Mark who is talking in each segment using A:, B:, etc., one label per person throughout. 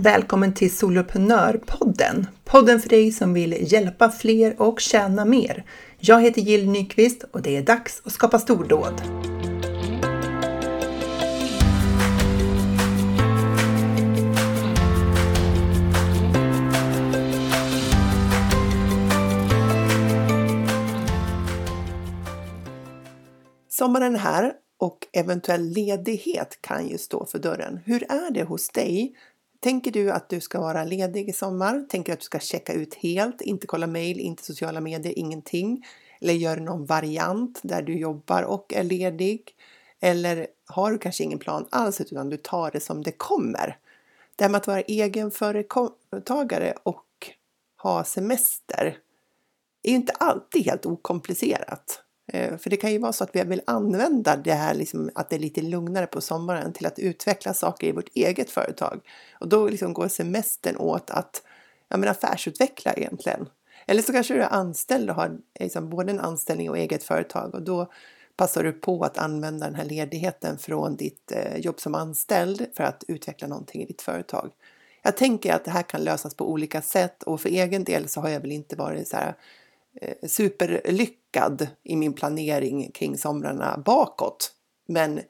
A: Välkommen till Soloprenörpodden! Podden för dig som vill hjälpa fler och tjäna mer. Jag heter Jill Nyqvist och det är dags att skapa stordåd. Sommaren är här och eventuell ledighet kan ju stå för dörren. Hur är det hos dig? Tänker du att du ska vara ledig i sommar? Tänker du att du ska checka ut helt, inte kolla mejl, inte sociala medier, ingenting? Eller gör någon variant där du jobbar och är ledig? Eller har du kanske ingen plan alls utan du tar det som det kommer? Det här med att vara egenföretagare och ha semester är ju inte alltid helt okomplicerat. Eh, för det kan ju vara så att vi vill använda det här liksom, att det är lite lugnare på sommaren till att utveckla saker i vårt eget företag. Och då liksom går semestern åt att ja, men affärsutveckla egentligen. Eller så kanske du är anställd och har liksom både en anställning och eget företag och då passar du på att använda den här ledigheten från ditt eh, jobb som anställd för att utveckla någonting i ditt företag. Jag tänker att det här kan lösas på olika sätt och för egen del så har jag väl inte varit så här superlyckad i min planering kring somrarna bakåt. Men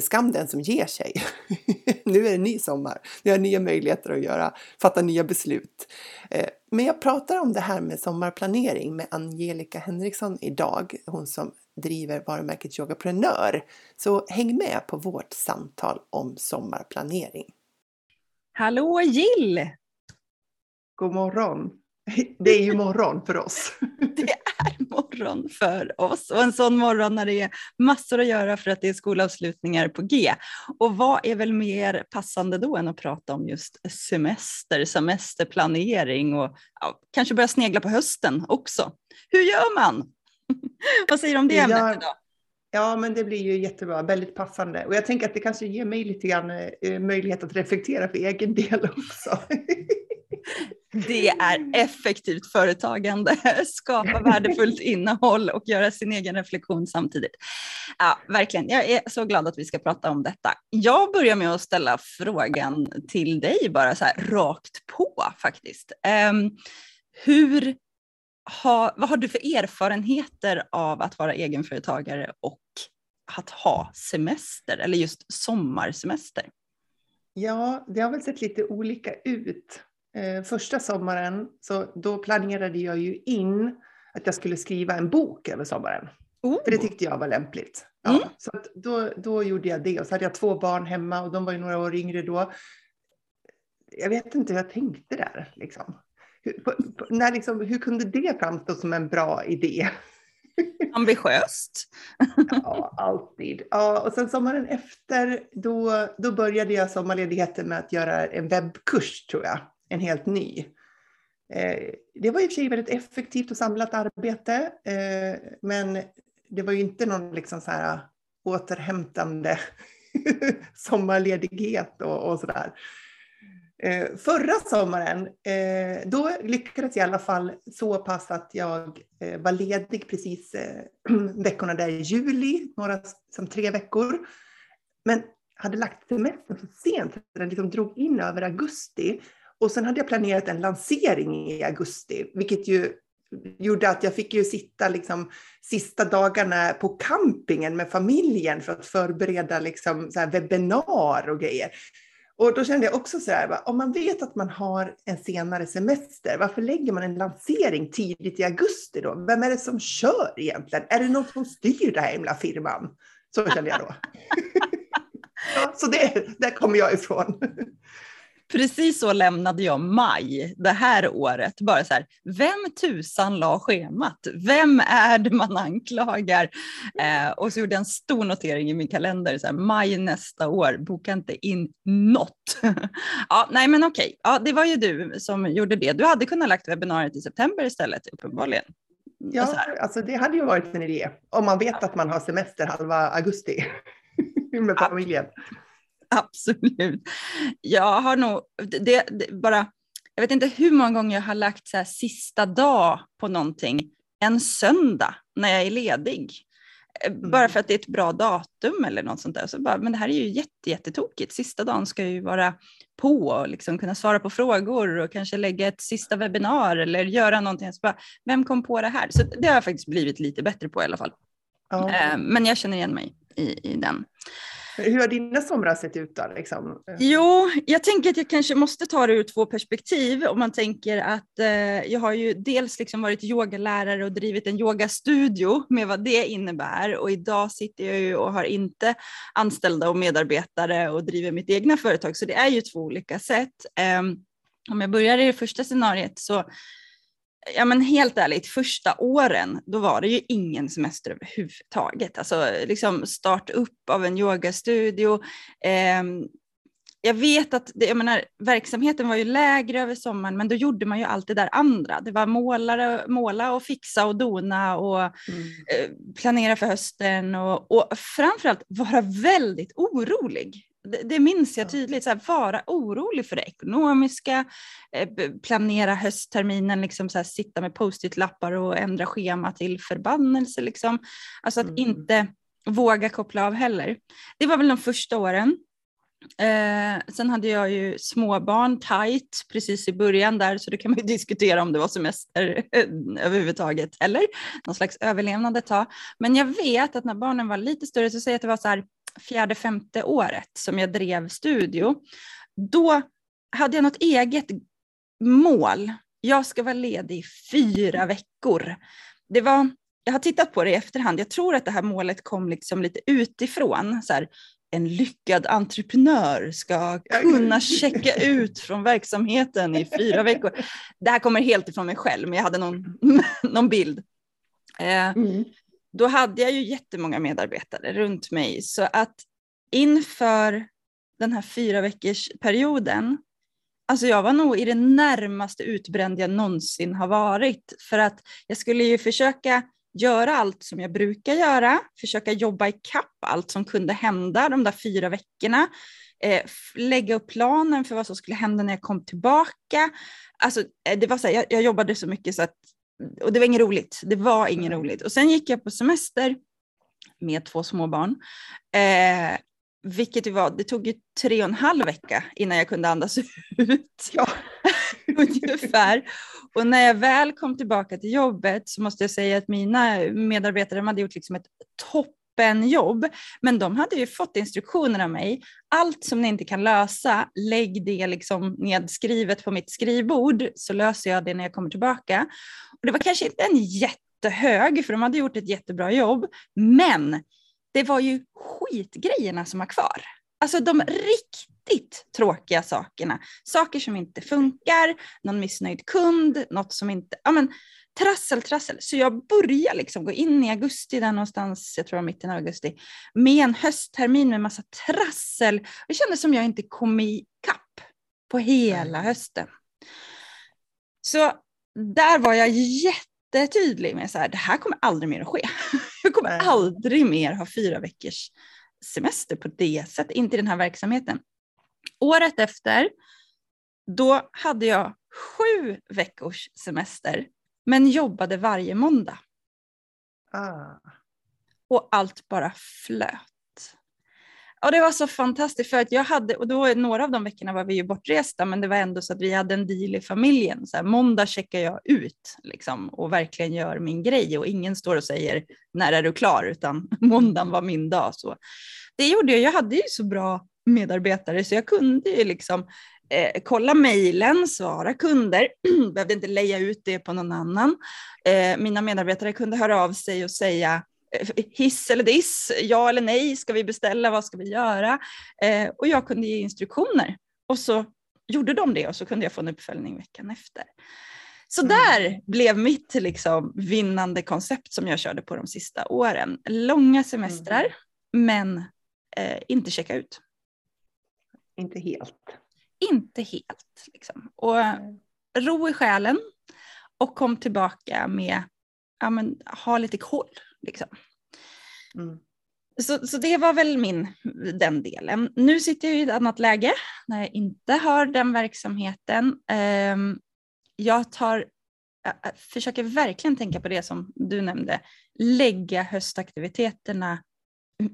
A: skam den som ger sig. nu är det ny sommar. Nu har nya möjligheter att göra, fatta nya beslut. Eh, men jag pratar om det här med sommarplanering med Angelica Henriksson idag, hon som driver varumärket Yogaprenör. Så häng med på vårt samtal om sommarplanering.
B: Hallå Jill!
A: God morgon! Det är ju morgon för oss.
B: Det är morgon för oss och en sån morgon när det är massor att göra för att det är skolavslutningar på G. Och vad är väl mer passande då än att prata om just semester, semesterplanering och ja, kanske börja snegla på hösten också. Hur gör man? vad säger du om det ämnet
A: idag? Ja, men det blir ju jättebra, väldigt passande. Och jag tänker att det kanske ger mig lite grann eh, möjlighet att reflektera för egen del också.
B: Det är effektivt företagande, skapa värdefullt innehåll och göra sin egen reflektion samtidigt. Ja, verkligen. Jag är så glad att vi ska prata om detta. Jag börjar med att ställa frågan till dig bara så här rakt på faktiskt. Um, hur ha, vad har du för erfarenheter av att vara egenföretagare och att ha semester eller just sommarsemester?
A: Ja, det har väl sett lite olika ut eh, första sommaren så då planerade jag ju in att jag skulle skriva en bok över sommaren. Oh. För det tyckte jag var lämpligt. Ja, mm. Så då, då gjorde jag det och så hade jag två barn hemma och de var ju några år yngre då. Jag vet inte hur jag tänkte där. Liksom. När liksom, hur kunde det framstå som en bra idé?
B: Ambitiöst.
A: ja, alltid. Ja, och sen sommaren efter, då, då började jag sommarledigheten med att göra en webbkurs tror jag en helt ny. Eh, det var i och för sig väldigt effektivt och samlat arbete, eh, men det var ju inte någon liksom så här återhämtande sommarledighet och, och sådär. Eh, förra sommaren, eh, då lyckades jag i alla fall så pass att jag eh, var ledig precis eh, veckorna där i juli, några som tre veckor. Men hade lagt semestern så sent, så den liksom drog in över augusti. Och sen hade jag planerat en lansering i augusti, vilket ju gjorde att jag fick ju sitta liksom sista dagarna på campingen med familjen för att förbereda liksom så här webbinar och grejer. Och då kände jag också så här, om man vet att man har en senare semester, varför lägger man en lansering tidigt i augusti då? Vem är det som kör egentligen? Är det någon som styr den här himla firman? Så kände jag då. ja, så det, där kommer jag ifrån.
B: Precis så lämnade jag maj det här året. Bara så här, vem tusan la schemat? Vem är det man anklagar? Eh, och så gjorde jag en stor notering i min kalender, så här, maj nästa år, boka inte in något. ja, nej men okej, ja, det var ju du som gjorde det. Du hade kunnat lagt webbinariet i september istället, uppenbarligen.
A: Ja, alltså det hade ju varit en idé, om man vet att man har semester halva augusti med familjen.
B: Absolut. Jag har nog, det, det, bara, jag vet inte hur många gånger jag har lagt så här, sista dag på någonting, en söndag när jag är ledig. mm. bara för att det är ett bra datum eller något sånt där. Så bara, men det här är ju jätte, jättetokigt. Sista dagen ska ju vara på och liksom kunna svara på frågor och kanske lägga ett sista webbinar eller göra någonting. Så bara, vem kom på det här? Så det har jag faktiskt blivit lite bättre på i alla fall. Eh, men jag känner igen mig i, i den.
C: Hur har dina somrar sett ut då? Liksom?
B: Jo, jag tänker att jag kanske måste ta det ur två perspektiv. Om man tänker att eh, jag har ju dels liksom varit yogalärare och drivit en yogastudio med vad det innebär. Och idag sitter jag ju och har inte anställda och medarbetare och driver mitt egna företag. Så det är ju två olika sätt. Eh, om jag börjar i det första scenariet så ja men helt ärligt, första åren då var det ju ingen semester överhuvudtaget. Alltså liksom start upp av en yogastudio. Eh, jag vet att det, jag menar, verksamheten var ju lägre över sommaren, men då gjorde man ju allt det där andra. Det var målare, måla och fixa och dona och mm. eh, planera för hösten och, och framförallt vara väldigt orolig det, det minns jag tydligt, så här, vara orolig för det ekonomiska, eh, planera höstterminen, liksom, så här, sitta med post-it-lappar och ändra schema till förbannelse. Liksom. Alltså att mm. inte våga koppla av heller. Det var väl de första åren. Eh, sen hade jag ju småbarn tight precis i början där, så det kan man ju diskutera om det var semester överhuvudtaget eller någon slags överlevnad ett tag. Men jag vet att när barnen var lite större så säger jag att det var så här fjärde, femte året som jag drev studio, då hade jag något eget mål. Jag ska vara ledig i fyra veckor. Det var, jag har tittat på det i efterhand. Jag tror att det här målet kom liksom lite utifrån. Så här, en lyckad entreprenör ska kunna checka ut från verksamheten i fyra veckor. Det här kommer helt ifrån mig själv, men jag hade någon, någon bild. Eh, mm då hade jag ju jättemånga medarbetare runt mig så att inför den här fyra veckors perioden, alltså jag var nog i det närmaste utbränd jag någonsin har varit för att jag skulle ju försöka göra allt som jag brukar göra, försöka jobba ikapp allt som kunde hända de där fyra veckorna, eh, lägga upp planen för vad som skulle hända när jag kom tillbaka. Alltså, eh, det var så här, jag, jag, jobbade så mycket så att och det var inget roligt. Det var inget roligt. Och sen gick jag på semester med två småbarn. Eh, vilket det var, det tog ju tre och en halv vecka innan jag kunde andas ut. Ja. Ungefär. Och när jag väl kom tillbaka till jobbet så måste jag säga att mina medarbetare hade gjort liksom ett topp toppenjobb. Men de hade ju fått instruktioner av mig. Allt som ni inte kan lösa, lägg det liksom nedskrivet på mitt skrivbord så löser jag det när jag kommer tillbaka. Och det var kanske inte en jättehög, för de hade gjort ett jättebra jobb, men det var ju skitgrejerna som var kvar. Alltså de riktigt tråkiga sakerna. Saker som inte funkar, någon missnöjd kund, något som inte... Ja, men, trassel, trassel. Så jag börjar liksom gå in i augusti, där någonstans, jag tror mitten av augusti, med en hösttermin med massa trassel. Det kändes som jag inte kom ikapp på hela hösten. Så där var jag jättetydlig med så här, det här kommer aldrig mer att ske. Jag kommer aldrig mer ha fyra veckors semester på det sättet, inte i den här verksamheten. Året efter, då hade jag sju veckors semester men jobbade varje måndag. Ah. Och allt bara flöt. Och det var så fantastiskt för att jag hade, och då några av de veckorna var vi ju bortresta, men det var ändå så att vi hade en deal i familjen. Så här, måndag checkar jag ut liksom, och verkligen gör min grej och ingen står och säger när är du klar, utan måndagen var min dag. Så. Det gjorde jag, jag hade ju så bra medarbetare så jag kunde ju liksom eh, kolla mejlen, svara kunder, behövde inte leja ut det på någon annan. Eh, mina medarbetare kunde höra av sig och säga eh, hiss eller diss, ja eller nej, ska vi beställa, vad ska vi göra? Eh, och jag kunde ge instruktioner och så gjorde de det och så kunde jag få en uppföljning veckan efter. Så mm. där blev mitt liksom, vinnande koncept som jag körde på de sista åren. Långa semestrar, mm. men eh, inte checka ut.
C: Inte helt
B: inte helt. Liksom. Och ro i själen och kom tillbaka med, ja men ha lite koll. Liksom. Mm. Så, så det var väl min, den delen. Nu sitter jag i ett annat läge när jag inte har den verksamheten. Um, jag tar jag försöker verkligen tänka på det som du nämnde, lägga höstaktiviteterna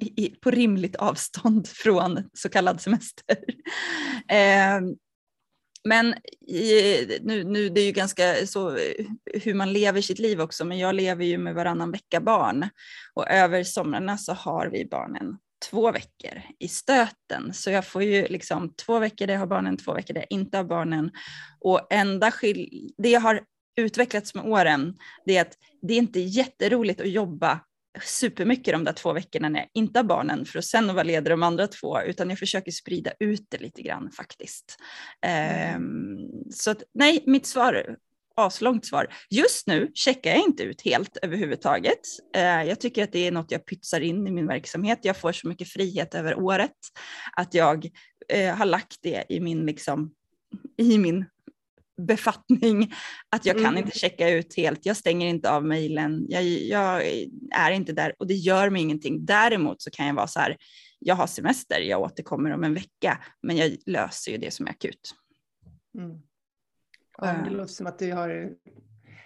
B: i, på rimligt avstånd från så kallad semester. Eh, men i, nu, nu, det är ju ganska så hur man lever sitt liv också, men jag lever ju med varannan vecka barn och över somrarna så har vi barnen två veckor i stöten. Så jag får ju liksom två veckor där jag har barnen, två veckor där jag inte har barnen. Och enda skill det jag har utvecklats med åren, det är att det är inte jätteroligt att jobba supermycket de där två veckorna när jag inte har barnen för att sen vara ledig de andra två, utan jag försöker sprida ut det lite grann faktiskt. Mm. Um, så att, nej, mitt svar, aslångt svar. Just nu checkar jag inte ut helt överhuvudtaget. Uh, jag tycker att det är något jag pytsar in i min verksamhet. Jag får så mycket frihet över året att jag uh, har lagt det i min, liksom, i min befattning att jag kan mm. inte checka ut helt. Jag stänger inte av mejlen. Jag, jag, är inte där och det gör mig ingenting. Däremot så kan jag vara så här. Jag har semester. Jag återkommer om en vecka, men jag löser ju det som är akut.
A: Mm. Ja, det eh. låter som att du har,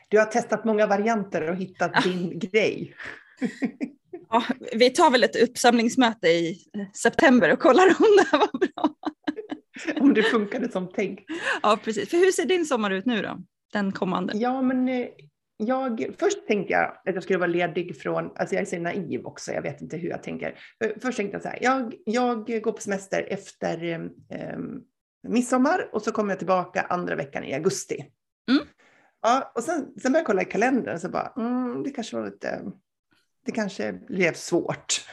A: du har testat många varianter och hittat ja. din grej.
B: ja, vi tar väl ett uppsamlingsmöte i september och kollar om det här var bra.
A: Om det funkade som tänkt.
B: Ja, precis. För hur ser din sommar ut nu då? Den kommande?
A: Ja, men eh, jag, först tänkte jag att jag skulle vara ledig från, alltså jag är så naiv också, jag vet inte hur jag tänker. Eh, först tänkte jag så här, jag, jag går på semester efter eh, midsommar och så kommer jag tillbaka andra veckan i augusti. Mm. Ja, och sen, sen började jag kolla i kalendern så bara, mm, det kanske var lite, det kanske blev svårt.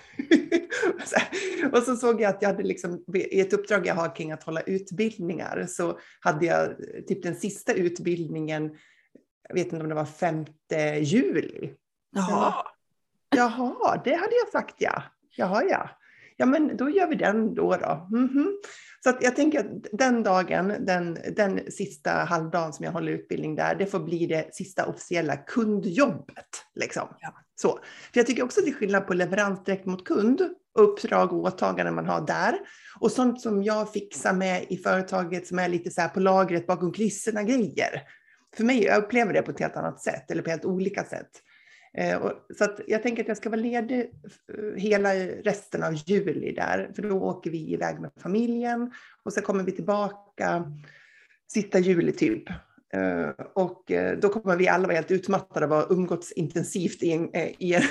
A: och så såg jag att jag hade liksom, i ett uppdrag jag har kring att hålla utbildningar så hade jag typ den sista utbildningen, jag vet inte om det var 5 juli.
B: Jaha.
A: Jaha, det hade jag sagt ja. Jaha ja. Ja men då gör vi den då. då. Mm -hmm. Så att jag tänker att den dagen, den, den sista halvdagen som jag håller utbildning där, det får bli det sista officiella kundjobbet. Liksom. Ja. Så. För jag tycker också att det är skillnad på leverans direkt mot kund, uppdrag och åtaganden man har där. Och sånt som jag fixar med i företaget som är lite så här på lagret bakom kulisserna grejer. För mig, jag upplever det på ett helt annat sätt eller på helt olika sätt. Eh, så att jag tänker att jag ska vara ledig eh, hela resten av juli där, för då åker vi iväg med familjen och så kommer vi tillbaka sista juli typ. Eh, och eh, då kommer vi alla vara helt utmattade och ha umgåtts intensivt i en, eh, i en,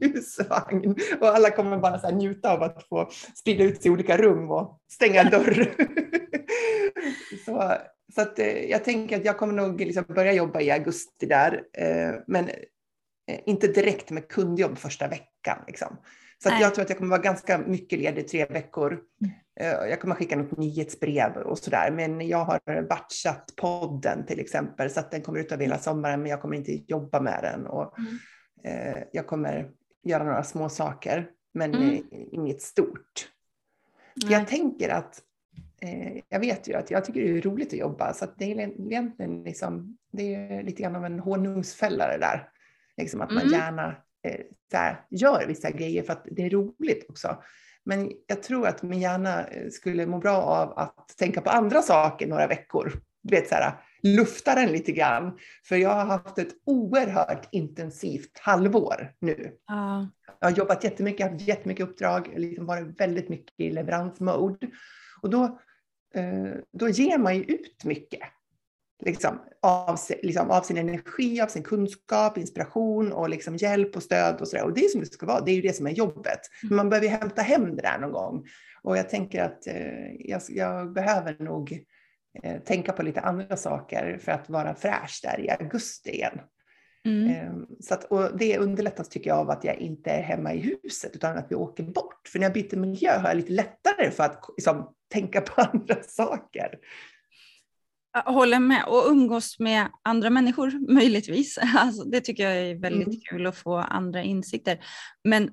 A: husvagn. Och alla kommer bara så njuta av att få sprida ut sig i olika rum och stänga dörr. så så att, jag tänker att jag kommer nog liksom börja jobba i augusti där, men inte direkt med kundjobb första veckan. Liksom. Så jag tror att jag kommer vara ganska mycket ledig tre veckor. Eh, jag kommer skicka något nyhetsbrev och sådär. Men jag har batchat podden till exempel så att den kommer ut över hela sommaren men jag kommer inte jobba med den. Och, mm. eh, jag kommer göra några små saker men mm. inget stort. För jag tänker att eh, jag vet ju att jag tycker det är roligt att jobba så att det är egentligen liksom, det är lite grann av en honungsfälla det där. Liksom att man mm. gärna eh, här, gör vissa grejer för att det är roligt också. Men jag tror att min hjärna eh, skulle må bra av att tänka på andra saker några veckor. Du vet, så här, lufta den lite grann. För jag har haft ett oerhört intensivt halvår nu.
B: Uh.
A: Jag har jobbat jättemycket, haft jättemycket uppdrag, liksom varit väldigt mycket i leveransmode. Och då, eh, då ger man ju ut mycket liksom, av, liksom, av sin energi, av sin kunskap, inspiration och liksom hjälp och stöd och sådär. Och det är som det ska vara, det är ju det som är jobbet. Men man behöver hämta hem det där någon gång. Och jag tänker att eh, jag, jag, behöver nog eh, tänka på lite andra saker för att vara fräsch där i augusti igen. Mm. Eh, så att, och det underlättas tycker jag av att jag inte är hemma i huset utan att vi åker bort. För när jag byter miljö har jag lite lättare för att liksom, tänka på andra saker.
B: Jag håller med och umgås med andra människor möjligtvis. Alltså, det tycker jag är väldigt mm. kul att få andra insikter. Men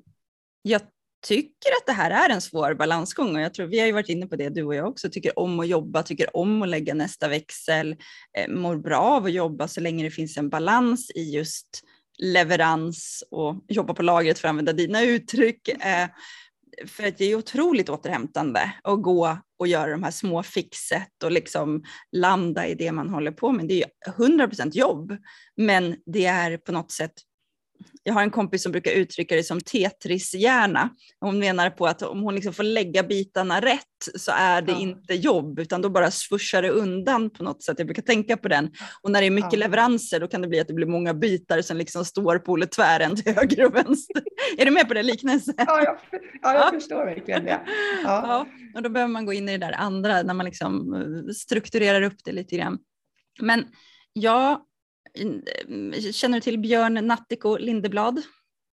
B: jag tycker att det här är en svår balansgång och jag tror vi har ju varit inne på det du och jag också, tycker om att jobba, tycker om att lägga nästa växel, eh, mår bra av att jobba så länge det finns en balans i just leverans och jobba på lagret för att använda dina uttryck. Eh, för att det är otroligt återhämtande att gå och göra de här små fixet och liksom landa i det man håller på med. Det är ju 100% jobb, men det är på något sätt jag har en kompis som brukar uttrycka det som Tetris-hjärna. Hon menar på att om hon liksom får lägga bitarna rätt så är det ja. inte jobb, utan då bara svuschar det undan på något sätt. Jag brukar tänka på den. Och när det är mycket ja. leveranser då kan det bli att det blir många bitar som liksom står på tvären till höger och vänster. är du med på det liknelsen?
A: Ja, jag, ja, jag ja. förstår verkligen det.
B: Ja. och då behöver man gå in i det där andra, när man liksom eh, strukturerar upp det lite grann. Men ja, Känner du till Björn Nattiko Lindeblad?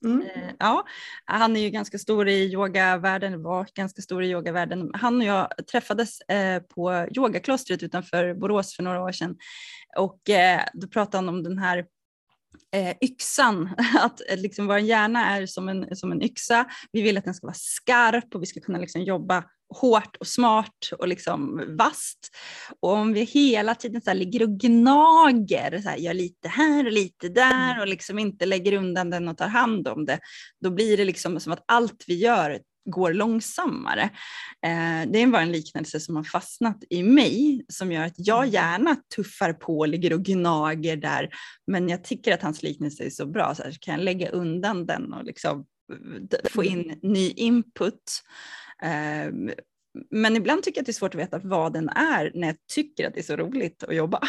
B: Mm. Eh, ja, han är ju ganska stor i yogavärlden, var ganska stor i yogavärlden. Han och jag träffades eh, på yogaklostret utanför Borås för några år sedan och eh, då pratade han om den här yxan, att liksom vår hjärna är som en, som en yxa. Vi vill att den ska vara skarp och vi ska kunna liksom jobba hårt och smart och liksom vasst. Och om vi hela tiden så ligger och gnager, så här, gör lite här och lite där mm. och liksom inte lägger undan den och tar hand om det, då blir det liksom som att allt vi gör går långsammare. Eh, det var en liknelse som har fastnat i mig som gör att jag mm. gärna tuffar på, ligger och gnager där, men jag tycker att hans liknelse är så bra, så, här, kan jag lägga undan den och liksom få in mm. ny input. Ehm, men ibland tycker jag att det är svårt att veta vad den är när jag tycker att det är så roligt att jobba.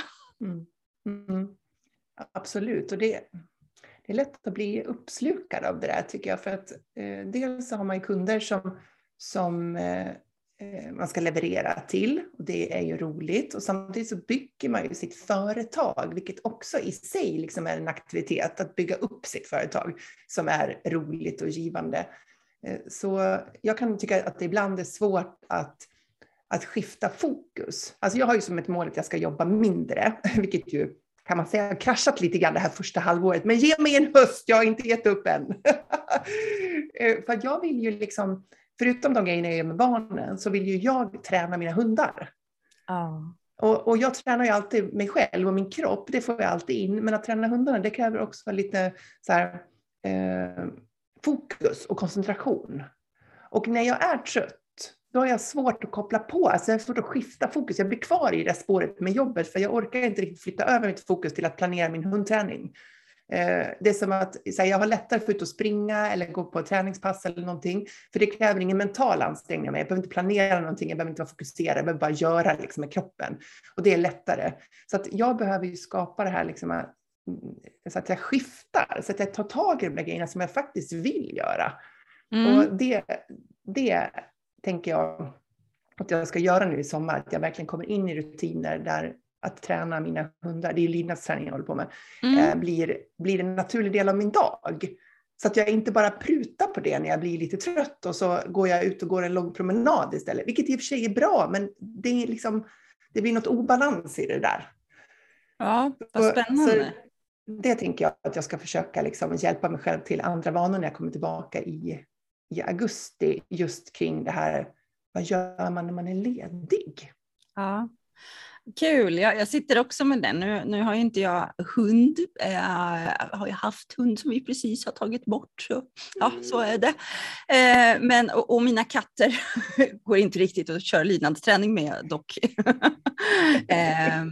B: Mm.
A: Mm. Absolut, och det, det är lätt att bli uppslukad av det där tycker jag. För att eh, dels så har man ju kunder som, som eh, eh, man ska leverera till och det är ju roligt. Och samtidigt så bygger man ju sitt företag, vilket också i sig liksom är en aktivitet, att bygga upp sitt företag som är roligt och givande. Eh, så jag kan tycka att det ibland är svårt att, att skifta fokus. Alltså jag har ju som ett mål att jag ska jobba mindre, vilket ju kan man säga kraschat lite grann det här första halvåret. Men ge mig en höst, jag har inte gett upp än. Eh, för jag vill ju liksom, förutom de grejerna jag gör med barnen, så vill ju jag träna mina hundar. Oh. Och, och, jag tränar ju alltid mig själv och min kropp, det får jag alltid in. Men att träna hundarna, det kräver också lite så här, eh, fokus och koncentration. Och när jag är trött, då har jag svårt att koppla på, alltså jag har svårt att skifta fokus. Jag blir kvar i det spåret med jobbet, för jag orkar inte riktigt flytta över mitt fokus till att planera min hundträning. Eh, det är som att här, jag har lättare för att ut och springa eller gå på ett träningspass eller någonting, för det kräver ingen mental ansträngning av mig. Jag behöver inte planera någonting, jag behöver inte vara fokuserad, jag behöver bara göra liksom, med kroppen. Och det är lättare. Så att jag behöver ju skapa det här liksom, så att jag skiftar, så att jag tar tag i de där grejerna som jag faktiskt vill göra. Mm. Och det, det tänker jag att jag ska göra nu i sommar, att jag verkligen kommer in i rutiner där att träna mina hundar, det är ju lydnadsträning jag håller på med, mm. eh, blir, blir en naturlig del av min dag. Så att jag inte bara prutar på det när jag blir lite trött och så går jag ut och går en lång promenad istället, vilket i och för sig är bra, men det, är liksom, det blir något obalans i det där.
B: Ja, vad spännande. Så,
A: det tänker jag att jag ska försöka liksom hjälpa mig själv till andra vanor när jag kommer tillbaka i, i augusti, just kring det här, vad gör man när man är ledig?
B: Ja. Kul, jag, jag sitter också med den. Nu, nu har ju inte jag hund, jag eh, har ju haft hund som vi precis har tagit bort. Så, ja, så är det. Eh, men, och, och, mina katter går inte riktigt att köra lydnadsträning med dock. eh,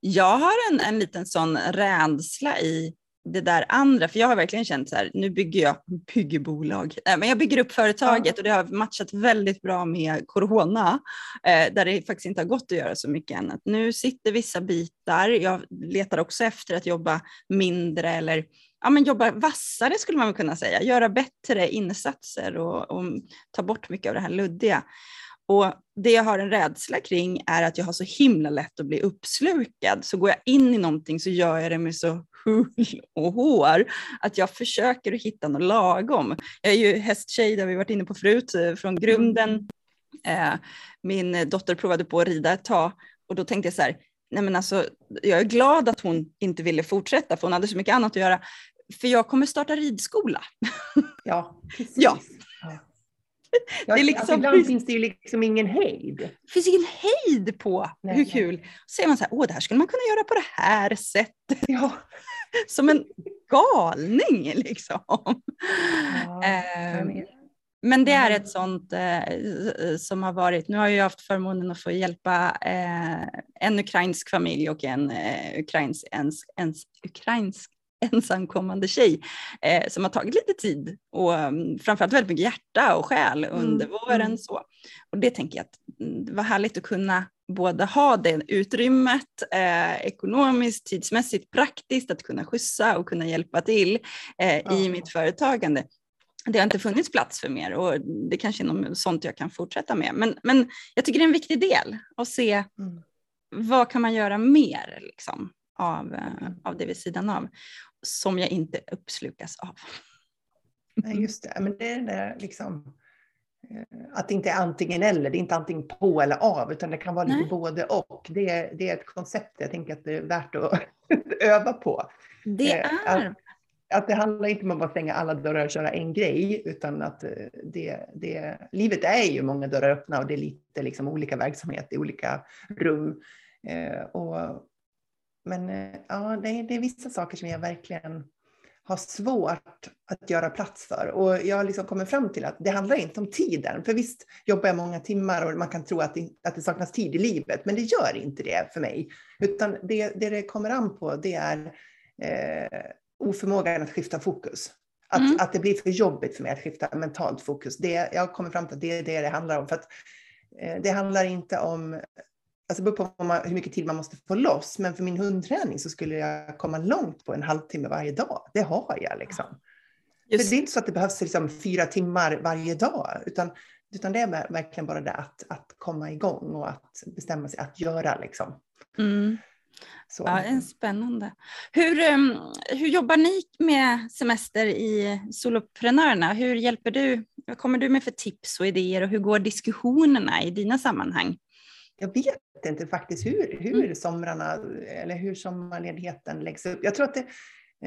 B: jag har en, en liten sån rädsla i det där andra, för jag har verkligen känt så här, nu bygger jag bygger bolag, äh, men jag bygger upp företaget ja. och det har matchat väldigt bra med corona, eh, där det faktiskt inte har gått att göra så mycket annat. Nu sitter vissa bitar, jag letar också efter att jobba mindre eller ja, men jobba vassare skulle man kunna säga, göra bättre insatser och, och ta bort mycket av det här luddiga. Och det jag har en rädsla kring är att jag har så himla lätt att bli uppslukad. Så går jag in i någonting så gör jag det med så hull och hår att jag försöker att hitta något lagom. Jag är ju hästtjej, det har vi varit inne på förut, eh, från grunden. Eh, min dotter provade på att rida ett tag och då tänkte jag så här, nej men alltså, jag är glad att hon inte ville fortsätta för hon hade så mycket annat att göra. För jag kommer starta ridskola.
A: Ja, precis. ja. Ja, det är liksom, alltså, ibland finns det ju liksom ingen hejd.
B: Det finns ingen hejd på nej, hur kul. Nej. Så säger man så här, åh det här skulle man kunna göra på det här sättet. Ja. Som en galning liksom. Ja,
A: eh,
B: Men det är ett sånt eh, som har varit, nu har jag haft förmånen att få hjälpa eh, en ukrainsk familj och en eh, ukrainsk, ens, ens, ukrainsk ensamkommande tjj eh, som har tagit lite tid och um, framförallt väldigt mycket hjärta och själ under mm. våren. Mm. Så. Och det tänker jag att mm, det var härligt att kunna både ha det utrymmet eh, ekonomiskt, tidsmässigt, praktiskt, att kunna skjutsa och kunna hjälpa till eh, mm. i mitt företagande. Det har inte funnits plats för mer och det kanske är något sånt jag kan fortsätta med. Men, men jag tycker det är en viktig del att se mm. vad kan man göra mer liksom, av, eh, av det vid sidan av som jag inte uppslukas av.
A: Nej, just det. Men det är det liksom, eh, att det inte är antingen eller, det är inte antingen på eller av, utan det kan vara lite både och. Det är, det är ett koncept jag tänker att det är värt att öva på.
B: Det eh, är.
A: Att, att det handlar inte om att bara stänga alla dörrar och köra en grej, utan att eh, det, det, livet är ju många dörrar öppna och det är lite liksom olika verksamhet i olika rum. och men eh, ja, det är, det är vissa saker som jag verkligen har svårt att göra plats för. Och jag har liksom kommit fram till att det handlar inte om tiden. För visst jobbar jag många timmar och man kan tro att det, att det saknas tid i livet, men det gör inte det för mig. Utan det det, det kommer an på, det är eh, oförmågan att skifta fokus. Att, mm. att det blir för jobbigt för mig att skifta mentalt fokus. Det, jag har kommit fram till att det är det det handlar om. För att, eh, det handlar inte om Alltså det beror på hur mycket tid man måste få loss, men för min hundträning så skulle jag komma långt på en halvtimme varje dag. Det har jag liksom. Just. För det är inte så att det behövs liksom fyra timmar varje dag, utan, utan det är verkligen bara det att, att komma igång och att bestämma sig att göra liksom.
B: Mm. Så. Ja, är spännande. Hur, um, hur jobbar ni med semester i Soloprenörerna? Hur hjälper du? Vad kommer du med för tips och idéer och hur går diskussionerna i dina sammanhang?
A: Jag vet inte faktiskt hur, hur mm. somrarna eller hur sommarledigheten läggs upp. Jag tror att det,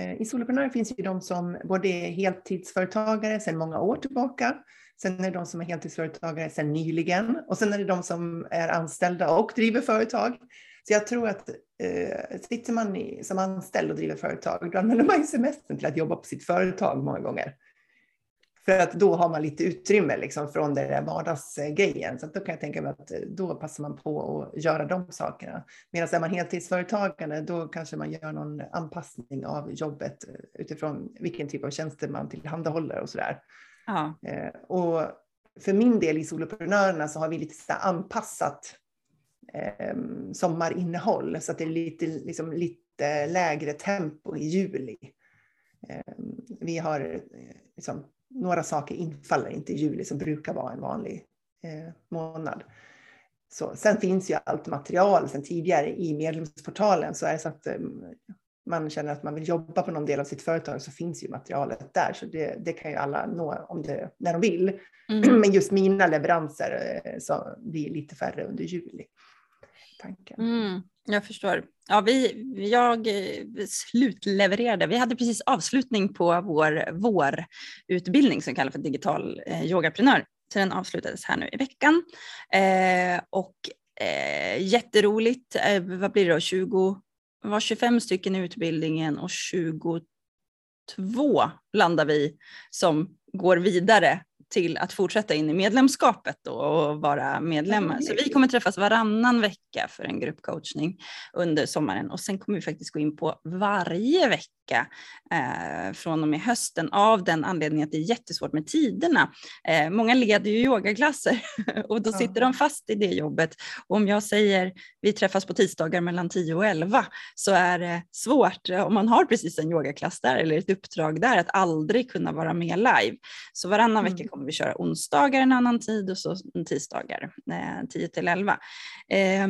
A: eh, i Soloprenörer finns ju de som både är heltidsföretagare sedan många år tillbaka. Sen är det de som är heltidsföretagare sedan nyligen och sen är det de som är anställda och driver företag. Så jag tror att eh, sitter man i, som anställd och driver företag, då använder man ju semestern till att jobba på sitt företag många gånger. För att då har man lite utrymme liksom från den där vardagsgrejen. Så då kan jag tänka mig att eh, då passar man på att göra de sakerna. Medan är man heltidsföretagande, då kanske man gör någon anpassning av jobbet eh, utifrån vilken typ av tjänster man tillhandahåller och sådär. Ja. Eh, och för min del i Soloprenörerna så har vi lite så anpassat eh, sommarinnehåll så att det är lite, liksom, lite lägre tempo i juli. Eh, vi har liksom, några saker infaller inte i juli som brukar vara en vanlig eh, månad. Så, sen finns ju allt material sen tidigare i medlemsportalen så är det så att eh, man känner att man vill jobba på någon del av sitt företag så finns ju materialet där. Så det, det kan ju alla nå om det, när de vill. Mm. Men just mina leveranser eh, så blir lite färre under juli.
B: Tanken. Mm. Jag förstår. Ja, vi, jag eh, slutlevererade. Vi hade precis avslutning på vår vårutbildning som kallas för digital eh, yogaprenör. Så den avslutades här nu i veckan. Eh, och eh, jätteroligt. Eh, vad blir det då? 20, var 25 stycken i utbildningen och 22 landar vi som går vidare till att fortsätta in i medlemskapet och vara medlemmar. Så vi kommer träffas varannan vecka för en gruppcoachning under sommaren och sen kommer vi faktiskt gå in på varje vecka eh, från och med hösten av den anledningen att det är jättesvårt med tiderna. Eh, många leder ju yogaklasser och då sitter de fast i det jobbet. Och om jag säger vi träffas på tisdagar mellan 10 och 11 så är det svårt om man har precis en yogaklass där eller ett uppdrag där att aldrig kunna vara med live. Så varannan mm. vecka kommer vi köra onsdagar en annan tid och så tisdagar eh, 10 till 11. Eh,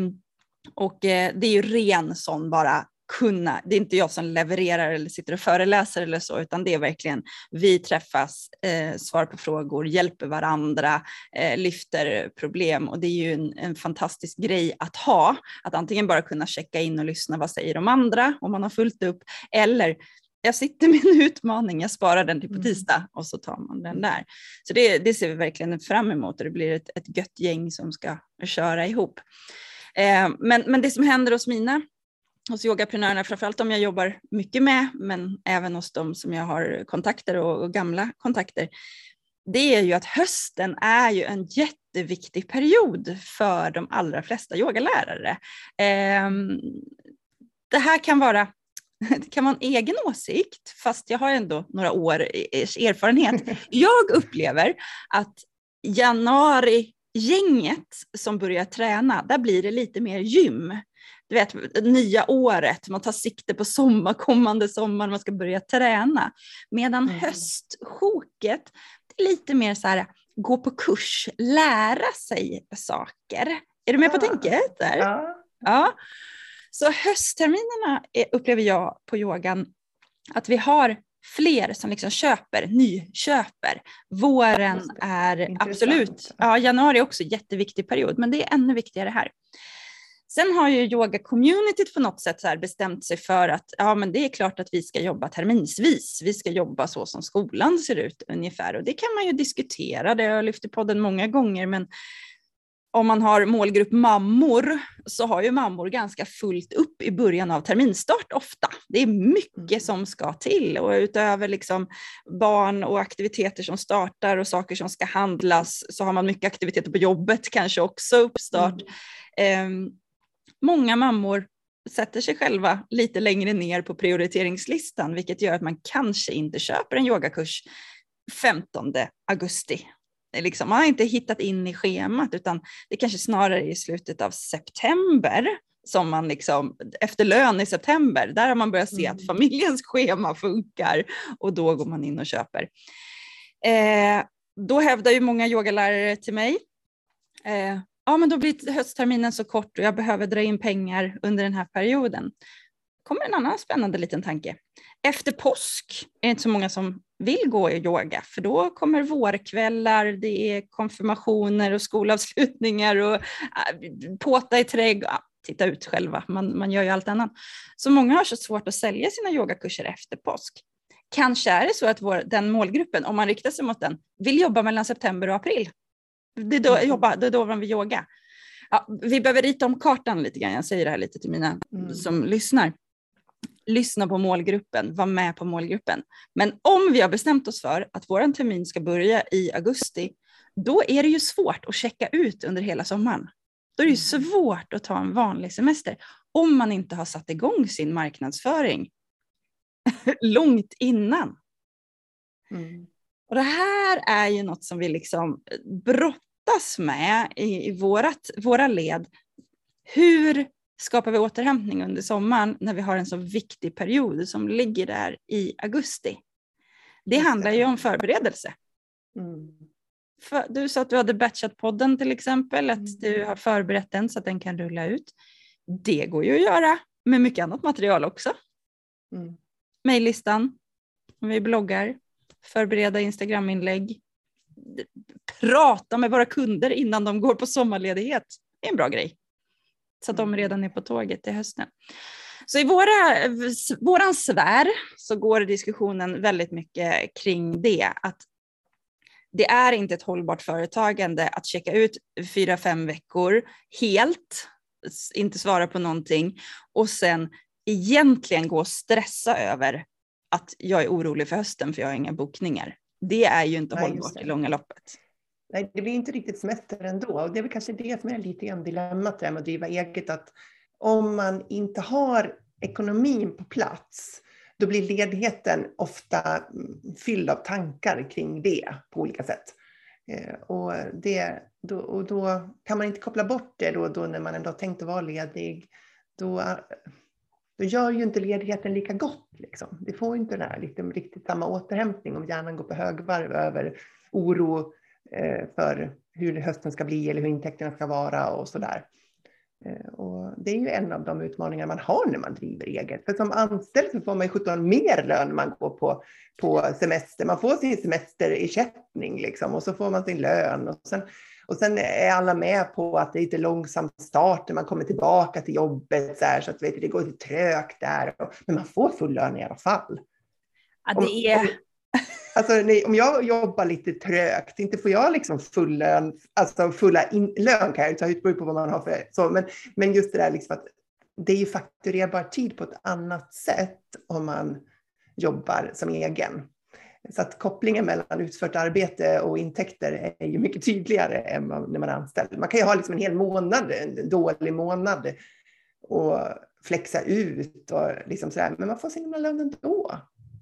B: och eh, det är ju ren sån bara kunna, det är inte jag som levererar eller sitter och föreläser eller så, utan det är verkligen vi träffas, eh, svarar på frågor, hjälper varandra, eh, lyfter problem och det är ju en, en, fantastisk grej att ha, att antingen bara kunna checka in och lyssna, vad säger de andra om man har fullt upp, eller jag sitter med en utmaning, jag sparar den till på mm. tisdag och så tar man den där. Så det, det ser vi verkligen fram emot och det blir ett, ett gött gäng som ska köra ihop. Eh, men, men det som händer hos mina hos yogaprenörerna, framförallt de jag jobbar mycket med, men även hos de som jag har kontakter och, och gamla kontakter, det är ju att hösten är ju en jätteviktig period för de allra flesta yogalärare. Eh, det här kan vara det kan vara en egen åsikt, fast jag har ändå några år erfarenhet. Jag upplever att januari-gänget som börjar träna, där blir det lite mer gym. Du vet, nya året, man tar sikte på sommar, kommande sommar, man ska börja träna. Medan mm. höstsjoket, det är lite mer så här, gå på kurs, lära sig saker. Är du med ja. på tänket där? Ja. ja. Så höstterminerna är, upplever jag på yogan att vi har fler som liksom köper, nyköper. Våren är absolut, ja januari är också en jätteviktig period, men det är ännu viktigare här. Sen har ju yoga-communityt på något sätt så bestämt sig för att ja, men det är klart att vi ska jobba terminsvis. Vi ska jobba så som skolan ser ut ungefär och det kan man ju diskutera. Det har jag lyft i podden många gånger, men om man har målgrupp mammor så har ju mammor ganska fullt upp i början av terminstart ofta. Det är mycket mm. som ska till och utöver liksom barn och aktiviteter som startar och saker som ska handlas så har man mycket aktiviteter på jobbet kanske också uppstart. Mm. Eh, många mammor sätter sig själva lite längre ner på prioriteringslistan vilket gör att man kanske inte köper en yogakurs 15 augusti liksom, man har inte hittat in i schemat utan det kanske snarare är i slutet av september som man liksom, efter lön i september, där har man börjat se mm. att familjens schema funkar och då går man in och köper. Eh, då hävdar ju många yogalärare till mig, eh, ja men då blir höstterminen så kort och jag behöver dra in pengar under den här perioden. kommer en annan spännande liten tanke. Efter påsk är det inte så många som vill gå i yoga, för då kommer vårkvällar, det är konfirmationer och skolavslutningar och äh, påta i trädgård, titta ut själva, man, man gör ju allt annat. Så många har så svårt att sälja sina yogakurser efter påsk. Kanske är det så att vår, den målgruppen, om man riktar sig mot den, vill jobba mellan september och april. Det är då, mm. jobba, det är då vill yoga. Ja, vi behöver rita om kartan lite grann, jag säger det här lite till mina mm. som lyssnar lyssna på målgruppen, var med på målgruppen. Men om vi har bestämt oss för att vår termin ska börja i augusti, då är det ju svårt att checka ut under hela sommaren. Då är det ju mm. svårt att ta en vanlig semester om man inte har satt igång sin marknadsföring långt innan. Mm. Och det här är ju något som vi liksom brottas med i, i vårat, våra led. Hur skapar vi återhämtning under sommaren när vi har en så viktig period som ligger där i augusti. Det handlar ju om förberedelse. Mm. För, du sa att du hade batchat podden till exempel, att mm. du har förberett den så att den kan rulla ut. Det går ju att göra med mycket annat material också. Mm. Maillistan, vi bloggar, förbereda Instagraminlägg, prata med våra kunder innan de går på sommarledighet. Det är en bra grej så att de mm. redan är på tåget till hösten. Så i våra, våran sfär så går diskussionen väldigt mycket kring det, att det är inte ett hållbart företagande att checka ut fyra, fem veckor helt, inte svara på någonting och sen egentligen gå och stressa över att jag är orolig för hösten för jag har inga bokningar. Det är ju inte Nej, hållbart i långa loppet.
A: Nej, det blir inte riktigt semester ändå. Och det är väl kanske det som är lite grann dilemmat med att driva eget, att om man inte har ekonomin på plats, då blir ledigheten ofta fylld av tankar kring det på olika sätt. Eh, och, det, då, och då kan man inte koppla bort det då, då när man ändå tänkt att vara ledig. Då, då gör ju inte ledigheten lika gott. Liksom. Det får inte den här liksom, riktigt samma återhämtning om hjärnan går på högvarv över oro Eh, för hur hösten ska bli eller hur intäkterna ska vara och så där. Eh, och det är ju en av de utmaningar man har när man driver eget. För som anställd så får man ju 17 mer lön när man går på, på semester. Man får sin semesterersättning liksom och så får man sin lön. Och sen, och sen är alla med på att det är lite långsam start när man kommer tillbaka till jobbet. Så, här, så att vet, det går lite trögt där. Men man får full lön i alla fall.
B: Ja, det är,
A: Alltså, nej, om jag jobbar lite trögt, inte får jag liksom full lön, alltså fulla in, lön kan jag ta ut, på vad man har för, så, men, men just det där liksom att det är ju fakturerbar tid på ett annat sätt om man jobbar som egen. Så att kopplingen mellan utfört arbete och intäkter är ju mycket tydligare än när man är anställd. Man kan ju ha liksom en hel månad, en dålig månad och flexa ut och liksom sådär, men man får sin lön ändå.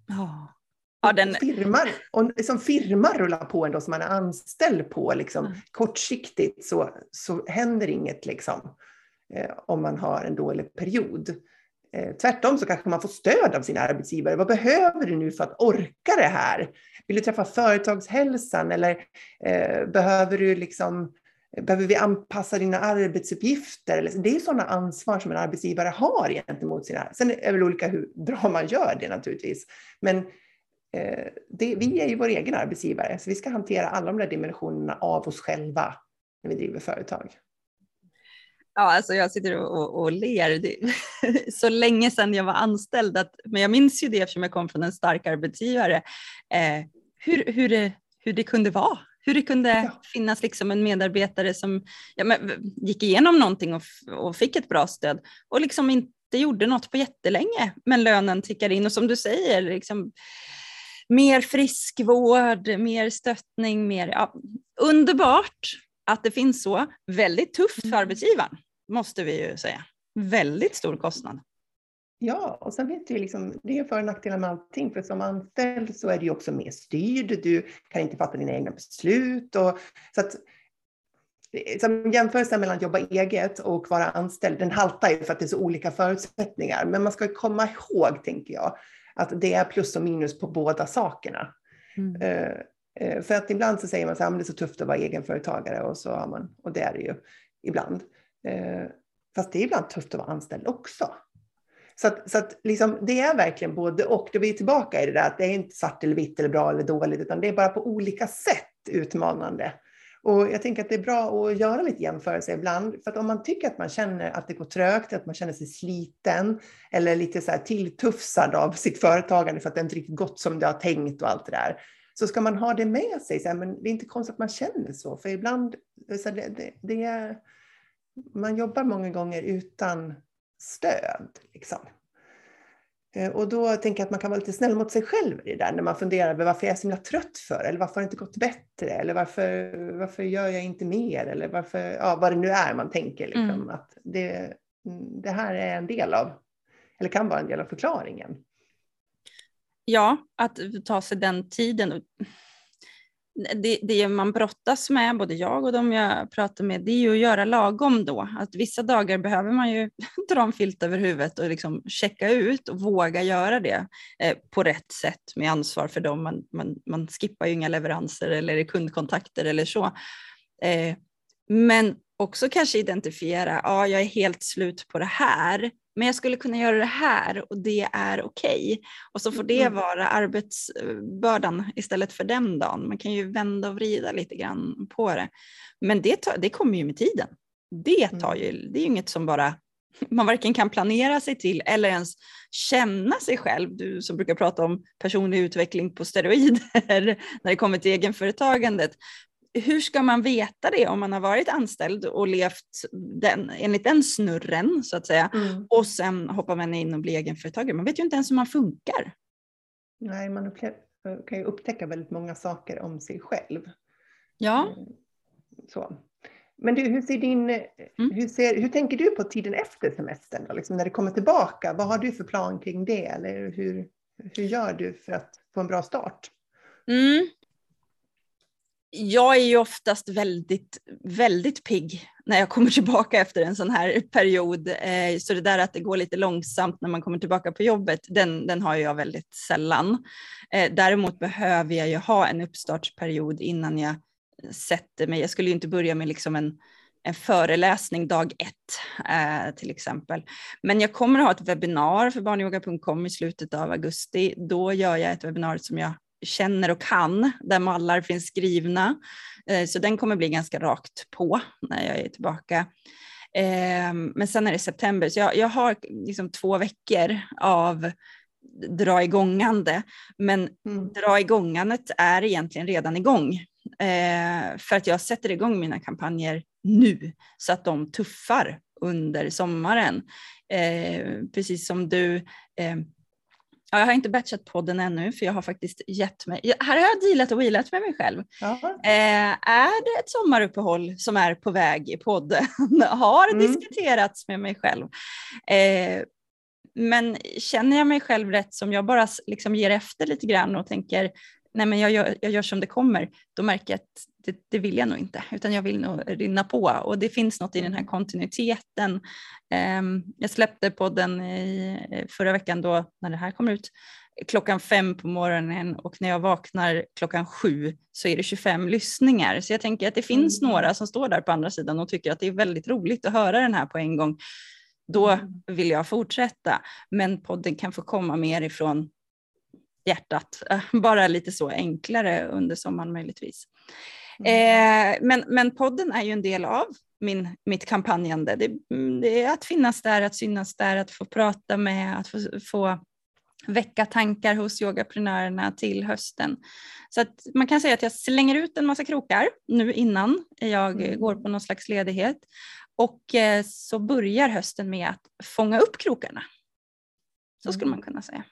B: Ja. Ja, den...
A: firman, och liksom firma rullar på ändå som man är anställd på. Liksom. Mm. Kortsiktigt så, så händer inget liksom, eh, om man har en dålig period. Eh, tvärtom så kanske man får stöd av sin arbetsgivare. Vad behöver du nu för att orka det här? Vill du träffa företagshälsan eller eh, behöver du liksom Behöver vi anpassa dina arbetsuppgifter? Det är sådana ansvar som en arbetsgivare har gentemot sina... Sen är det väl olika hur bra man gör det naturligtvis. Men eh, det, vi är ju vår egen arbetsgivare, så vi ska hantera alla de där dimensionerna av oss själva när vi driver företag.
B: Ja, alltså jag sitter och, och ler. Det, så länge sedan jag var anställd, att, men jag minns ju det eftersom jag kom från en stark arbetsgivare, eh, hur, hur, det, hur det kunde vara. Hur det kunde ja. finnas liksom en medarbetare som ja, men, gick igenom någonting och, och fick ett bra stöd och liksom inte gjorde något på jättelänge, men lönen tickar in och som du säger, liksom, mer friskvård, mer stöttning, mer ja, underbart att det finns så. Väldigt tufft för mm. arbetsgivaren måste vi ju säga. Väldigt stor kostnad.
A: Ja, och sen vet vi liksom, det är för och nackdelar med allting. För som anställd så är du också mer styrd. Du kan inte fatta dina egna beslut. Och, så att, som jämförelsen mellan att jobba eget och vara anställd, den haltar ju för att det är så olika förutsättningar. Men man ska komma ihåg, tänker jag, att det är plus och minus på båda sakerna. Mm. Uh, uh, för att ibland så säger man så här, det är så tufft att vara egenföretagare och så har man, och det är det ju ibland. Eh, fast det är ibland tufft att vara anställd också. Så, att, så att liksom, det är verkligen både och. Då är vi tillbaka i det där att det är inte svart eller vitt eller bra eller dåligt, utan det är bara på olika sätt utmanande. Och jag tänker att det är bra att göra lite jämförelser ibland. För att om man tycker att man känner att det går trögt, att man känner sig sliten eller lite så här tilltufsad av sitt företagande för att det inte riktigt gått som det har tänkt och allt det där. Så ska man ha det med sig. Så här, men det är inte konstigt att man känner så. För ibland, så det, det, det är, man jobbar många gånger utan stöd. Liksom. Eh, och då tänker jag att man kan vara lite snäll mot sig själv i det där när man funderar över varför jag är så himla trött för eller varför har det inte gått bättre eller varför, varför gör jag inte mer eller varför, ja vad det nu är man tänker liksom mm. att det, det här är en del av, eller kan vara en del av förklaringen.
B: Ja, att ta sig den tiden det, det man brottas med, både jag och de jag pratar med, det är ju att göra lagom då. Att vissa dagar behöver man ju dra en filt över huvudet och liksom checka ut och våga göra det eh, på rätt sätt med ansvar för dem. Man, man, man skippar ju inga leveranser eller kundkontakter eller så. Eh, men också kanske identifiera, ja jag är helt slut på det här, men jag skulle kunna göra det här och det är okej. Okay. Och så får det mm. vara arbetsbördan istället för den dagen. Man kan ju vända och vrida lite grann på det. Men det, tar, det kommer ju med tiden. Det, tar mm. ju, det är ju inget som bara man varken kan planera sig till eller ens känna sig själv. Du som brukar prata om personlig utveckling på steroider när det kommer till egenföretagandet hur ska man veta det om man har varit anställd och levt den, enligt den snurren så att säga mm. och sen hoppar man in och blir egenföretagare? Man vet ju inte ens hur man funkar.
A: Nej, man kan ju upptäcka väldigt många saker om sig själv.
B: Ja. Mm.
A: Så. Men du, hur, ser din, mm. hur, ser, hur tänker du på tiden efter semestern? Då? Liksom när det kommer tillbaka, vad har du för plan kring det? Eller hur, hur gör du för att få en bra start?
B: Mm jag är ju oftast väldigt, väldigt pigg när jag kommer tillbaka efter en sån här period. Eh, så det där att det går lite långsamt när man kommer tillbaka på jobbet, den, den har jag väldigt sällan. Eh, däremot behöver jag ju ha en uppstartsperiod innan jag sätter mig. Jag skulle ju inte börja med liksom en, en föreläsning dag ett eh, till exempel. Men jag kommer att ha ett webbinar för barnyoga.com i slutet av augusti. Då gör jag ett webbinar som jag känner och kan, där mallar finns skrivna. Eh, så den kommer bli ganska rakt på när jag är tillbaka. Ehm, men sen är det september, så jag, jag har liksom två veckor av dra igångande. Men mm. dra igångandet är egentligen redan igång. Eh, för att jag sätter igång mina kampanjer nu så att de tuffar under sommaren. Eh, precis som du Ja, jag har inte batchat podden ännu för jag har faktiskt gett mig, här har jag dealat och wheelat med mig själv. Eh, är det ett sommaruppehåll som är på väg i podden? har mm. diskuterats med mig själv. Eh, men känner jag mig själv rätt som jag bara liksom ger efter lite grann och tänker nej men jag gör, jag gör som det kommer, då märker jag att det, det, vill jag nog inte, utan jag vill nog rinna på. Och det finns något i den här kontinuiteten. Um, jag släppte podden i förra veckan då, när det här kommer ut, klockan fem på morgonen och när jag vaknar klockan sju så är det 25 lyssningar. Så jag tänker att det finns mm. några som står där på andra sidan och tycker att det är väldigt roligt att höra den här på en gång. Då mm. vill jag fortsätta, men podden kan få komma mer ifrån hjärtat. Bara lite så enklare under sommaren möjligtvis. Mm. Eh, men, men podden är ju en del av min, mitt kampanjande. Det, mm, det, är att finnas där, att synas där, att få prata med, att få, få väcka tankar hos yogaprenörerna till hösten. Så att man kan säga att jag slänger ut en massa krokar nu innan jag mm. går på någon slags ledighet. Och eh, så börjar hösten med att fånga upp krokarna. Så skulle mm. man kunna säga.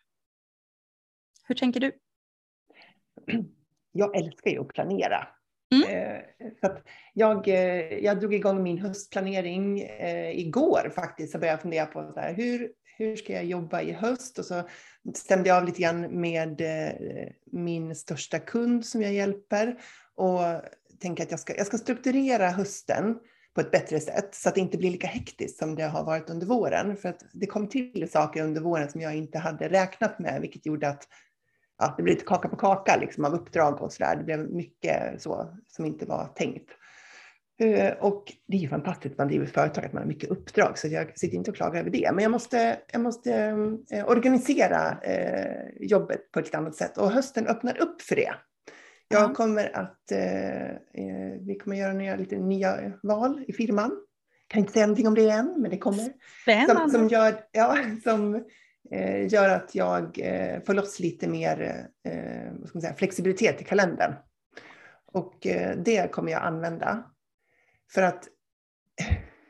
B: Hur tänker du?
A: Jag älskar ju att planera. Mm. Eh, så jag, eh, jag drog igång min höstplanering eh, igår faktiskt. Jag började fundera på så här, hur, hur ska jag jobba i höst? Och så stämde jag av lite grann med min största kund som jag hjälper. Och tänker att jag ska, jag ska strukturera hösten på ett bättre sätt så att det inte blir lika hektiskt som det har varit under våren. För att det kom till saker under våren som jag inte hade räknat med, vilket gjorde att ja, det blev lite kaka på kaka liksom, av uppdrag och så där. Det blev mycket så som inte var tänkt. Eh, och det är ju fantastiskt att man driver företag, att man har mycket uppdrag, så jag sitter inte och klagar över det. Men jag måste, jag måste eh, organisera eh, jobbet på ett annat sätt och hösten öppnar upp för det. Jag kommer att, vi kommer göra nya, lite nya val i firman. Kan inte säga någonting om det än, men det kommer.
B: Spännande.
A: Som, som, gör, ja, som Eh, gör att jag eh, får loss lite mer eh, vad ska man säga, flexibilitet i kalendern. Och eh, det kommer jag använda. För att,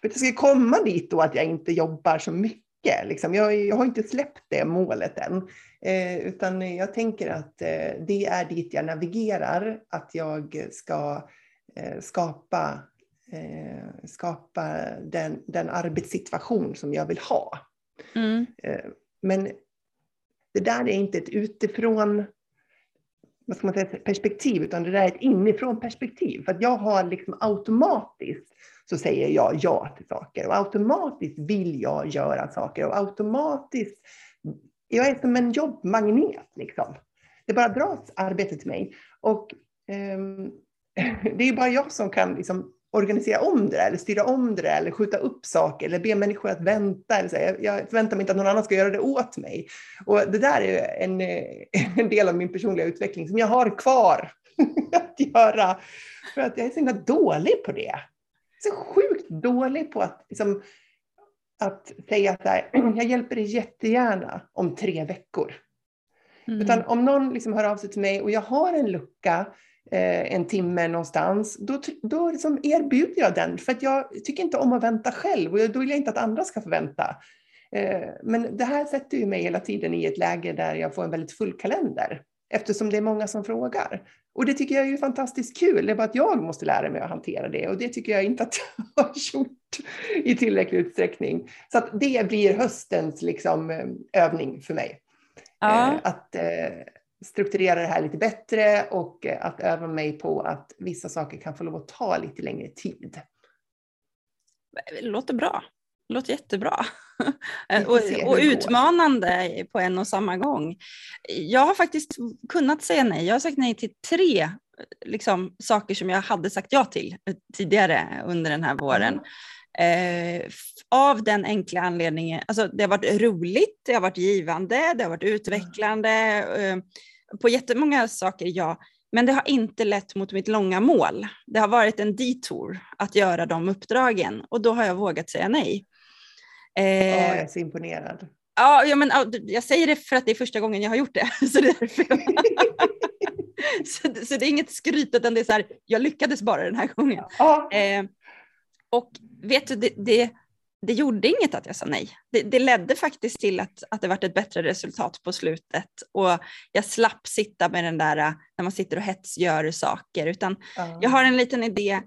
A: för att jag ska komma dit då att jag inte jobbar så mycket. Liksom. Jag, jag har inte släppt det målet än. Eh, utan jag tänker att eh, det är dit jag navigerar. Att jag ska eh, skapa, eh, skapa den, den arbetssituation som jag vill ha. Mm. Eh, men det där är inte ett utifrån vad ska man säga, perspektiv, utan det där är ett inifrån perspektiv. För att jag har liksom automatiskt så säger jag ja till saker och automatiskt vill jag göra saker och automatiskt, jag är som en jobbmagnet liksom. Det bara dras arbete till mig och um, det är bara jag som kan liksom organisera om det där, eller styra om det där, eller skjuta upp saker, eller be människor att vänta. Eller så. Jag, jag förväntar mig inte att någon annan ska göra det åt mig. Och det där är en, en del av min personliga utveckling som jag har kvar att göra. För att jag är så himla dålig på det. Så sjukt dålig på att, liksom, att säga att här, jag hjälper dig jättegärna om tre veckor. Mm. Utan om någon liksom hör av sig till mig och jag har en lucka eh, en timme någonstans, då, då liksom erbjuder jag den. För att jag tycker inte om att vänta själv och då vill jag inte att andra ska få vänta. Eh, men det här sätter ju mig hela tiden i ett läge där jag får en väldigt full kalender. Eftersom det är många som frågar. Och det tycker jag är fantastiskt kul. Det är bara att jag måste lära mig att hantera det. Och det tycker jag inte att jag har gjort i tillräcklig utsträckning. Så att det blir höstens liksom, eh, övning för mig. Ja. Eh, att eh, strukturera det här lite bättre och eh, att öva mig på att vissa saker kan få lov att ta lite längre tid.
B: Det låter bra. Låter jättebra. och, och utmanande på en och samma gång. Jag har faktiskt kunnat säga nej. Jag har sagt nej till tre liksom, saker som jag hade sagt ja till tidigare under den här våren. Mm. Eh, av den enkla anledningen, alltså det har varit roligt, det har varit givande, det har varit utvecklande. Eh, på jättemånga saker, ja. Men det har inte lett mot mitt långa mål. Det har varit en detour att göra de uppdragen och då har jag vågat säga nej.
A: Eh, oh, jag är så imponerad.
B: Ja, ja, men, jag säger det för att det är första gången jag har gjort det. Så det är, så, så, det är inget skryt, utan det är så här, jag lyckades bara den här gången. Oh. Eh, och vet du, det, det, det gjorde inget att jag sa nej. Det, det ledde faktiskt till att, att det vart ett bättre resultat på slutet och jag slapp sitta med den där när man sitter och hetsgör saker utan mm. jag har en liten idé.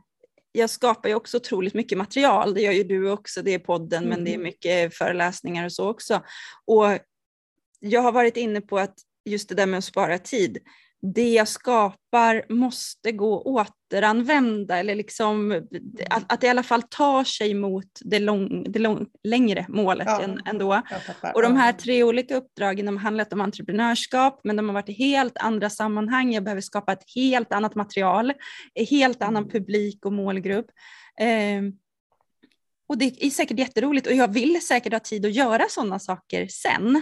B: Jag skapar ju också otroligt mycket material, det gör ju du också, det är podden mm. men det är mm. mycket föreläsningar och så också. Och jag har varit inne på att just det där med att spara tid, det jag skapar måste gå att återanvända eller liksom att, att det i alla fall tar sig mot det, lång, det lång, längre målet ja, än, ändå. Och de här tre olika uppdragen de har handlat om entreprenörskap men de har varit i helt andra sammanhang. Jag behöver skapa ett helt annat material, en helt annan mm. publik och målgrupp. Eh, och det är säkert jätteroligt och jag vill säkert ha tid att göra sådana saker sen.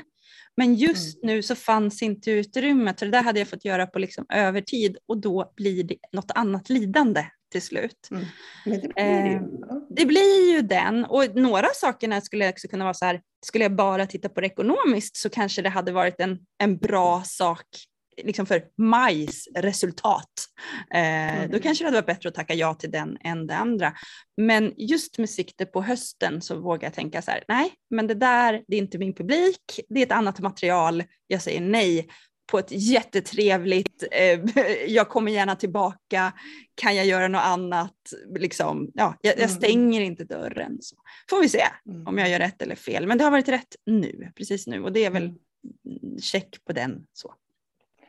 B: Men just mm. nu så fanns inte utrymmet, för det där hade jag fått göra på liksom övertid och då blir det något annat lidande till slut. Mm.
A: Det, blir
B: eh, det blir ju den och några sakerna skulle också kunna vara så här, skulle jag bara titta på det ekonomiskt så kanske det hade varit en, en bra sak liksom för majs resultat. Eh, mm. Då kanske det hade varit bättre att tacka ja till den än det andra. Men just med sikte på hösten så vågar jag tänka så här, nej, men det där, det är inte min publik, det är ett annat material, jag säger nej på ett jättetrevligt, eh, jag kommer gärna tillbaka, kan jag göra något annat? Liksom, ja, jag, jag mm. stänger inte dörren. Så. Får vi se mm. om jag gör rätt eller fel, men det har varit rätt nu, precis nu och det är väl mm. check på den. Så.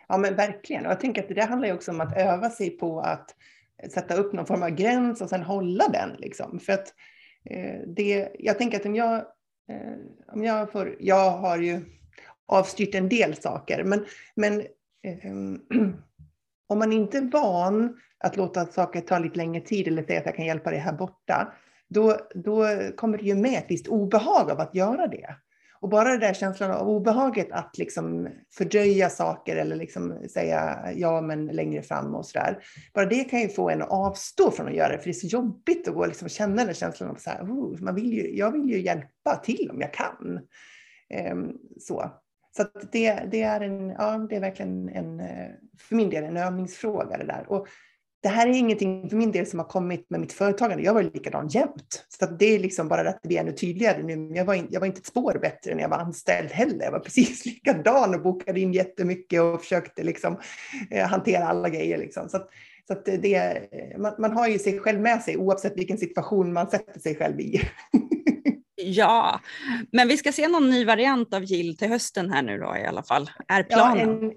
A: Ja men verkligen. Och jag tänker att det handlar ju också om att öva sig på att sätta upp någon form av gräns och sen hålla den. Liksom. För att eh, det, jag tänker att om jag, eh, om jag får, jag har ju avstyrt en del saker, men, men eh, om man inte är van att låta saker ta lite längre tid eller säga att jag kan hjälpa dig här borta, då, då kommer det ju med ett visst obehag av att göra det. Och bara den där känslan av obehaget att liksom fördröja saker eller liksom säga ja men längre fram och sådär. Bara det kan ju få en att avstå från att göra det för det är så jobbigt att gå och liksom känna den känslan av så här, oh, man vill ju, jag vill ju hjälpa till om jag kan. Um, så så det, det, är en, ja, det är verkligen en, eh, för min del en övningsfråga det där. Och det här är ingenting för min del som har kommit med mitt företagande. Jag var likadan jämt. Så det är liksom bara att det blir ännu tydligare nu. Jag var, in, jag var inte ett spår bättre när jag var anställd heller. Jag var precis likadan och bokade in jättemycket och försökte liksom, eh, hantera alla grejer. Liksom. Så, att, så att det, man, man, har ju sig själv med sig oavsett vilken situation man sätter sig själv i.
B: ja, men vi ska se någon ny variant av Gill till hösten här nu då i alla fall. Är planen? Ja, en,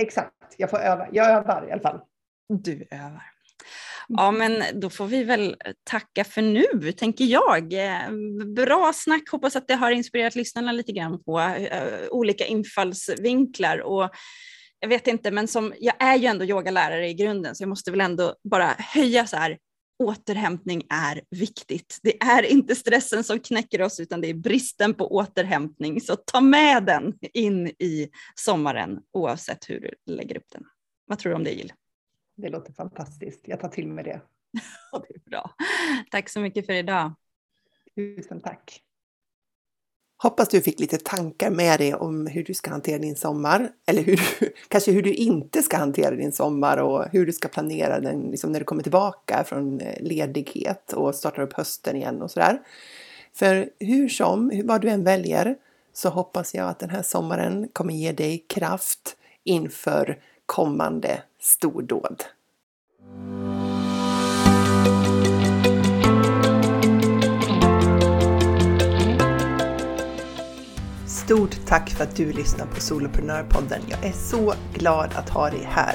A: exakt, jag får öva. Jag övar i alla fall.
B: Du övar. Ja, men då får vi väl tacka för nu, tänker jag. Bra snack, hoppas att det har inspirerat lyssnarna lite grann på uh, olika infallsvinklar. Och jag vet inte, men som, jag är ju ändå yogalärare i grunden, så jag måste väl ändå bara höja så här, återhämtning är viktigt. Det är inte stressen som knäcker oss, utan det är bristen på återhämtning. Så ta med den in i sommaren, oavsett hur du lägger upp den. Vad tror du om det, Jill?
A: Det låter fantastiskt. Jag tar till mig det.
B: det är bra. Tack så mycket för idag.
A: Tusen tack.
C: Hoppas du fick lite tankar med dig om hur du ska hantera din sommar. Eller hur kanske hur du inte ska hantera din sommar och hur du ska planera den liksom när du kommer tillbaka från eh, ledighet och startar upp hösten igen och sådär. För hur som, vad du än väljer, så hoppas jag att den här sommaren kommer ge dig kraft inför kommande stordåd. Stort tack för att du lyssnar på Soloprenörpodden. Jag är så glad att ha dig här.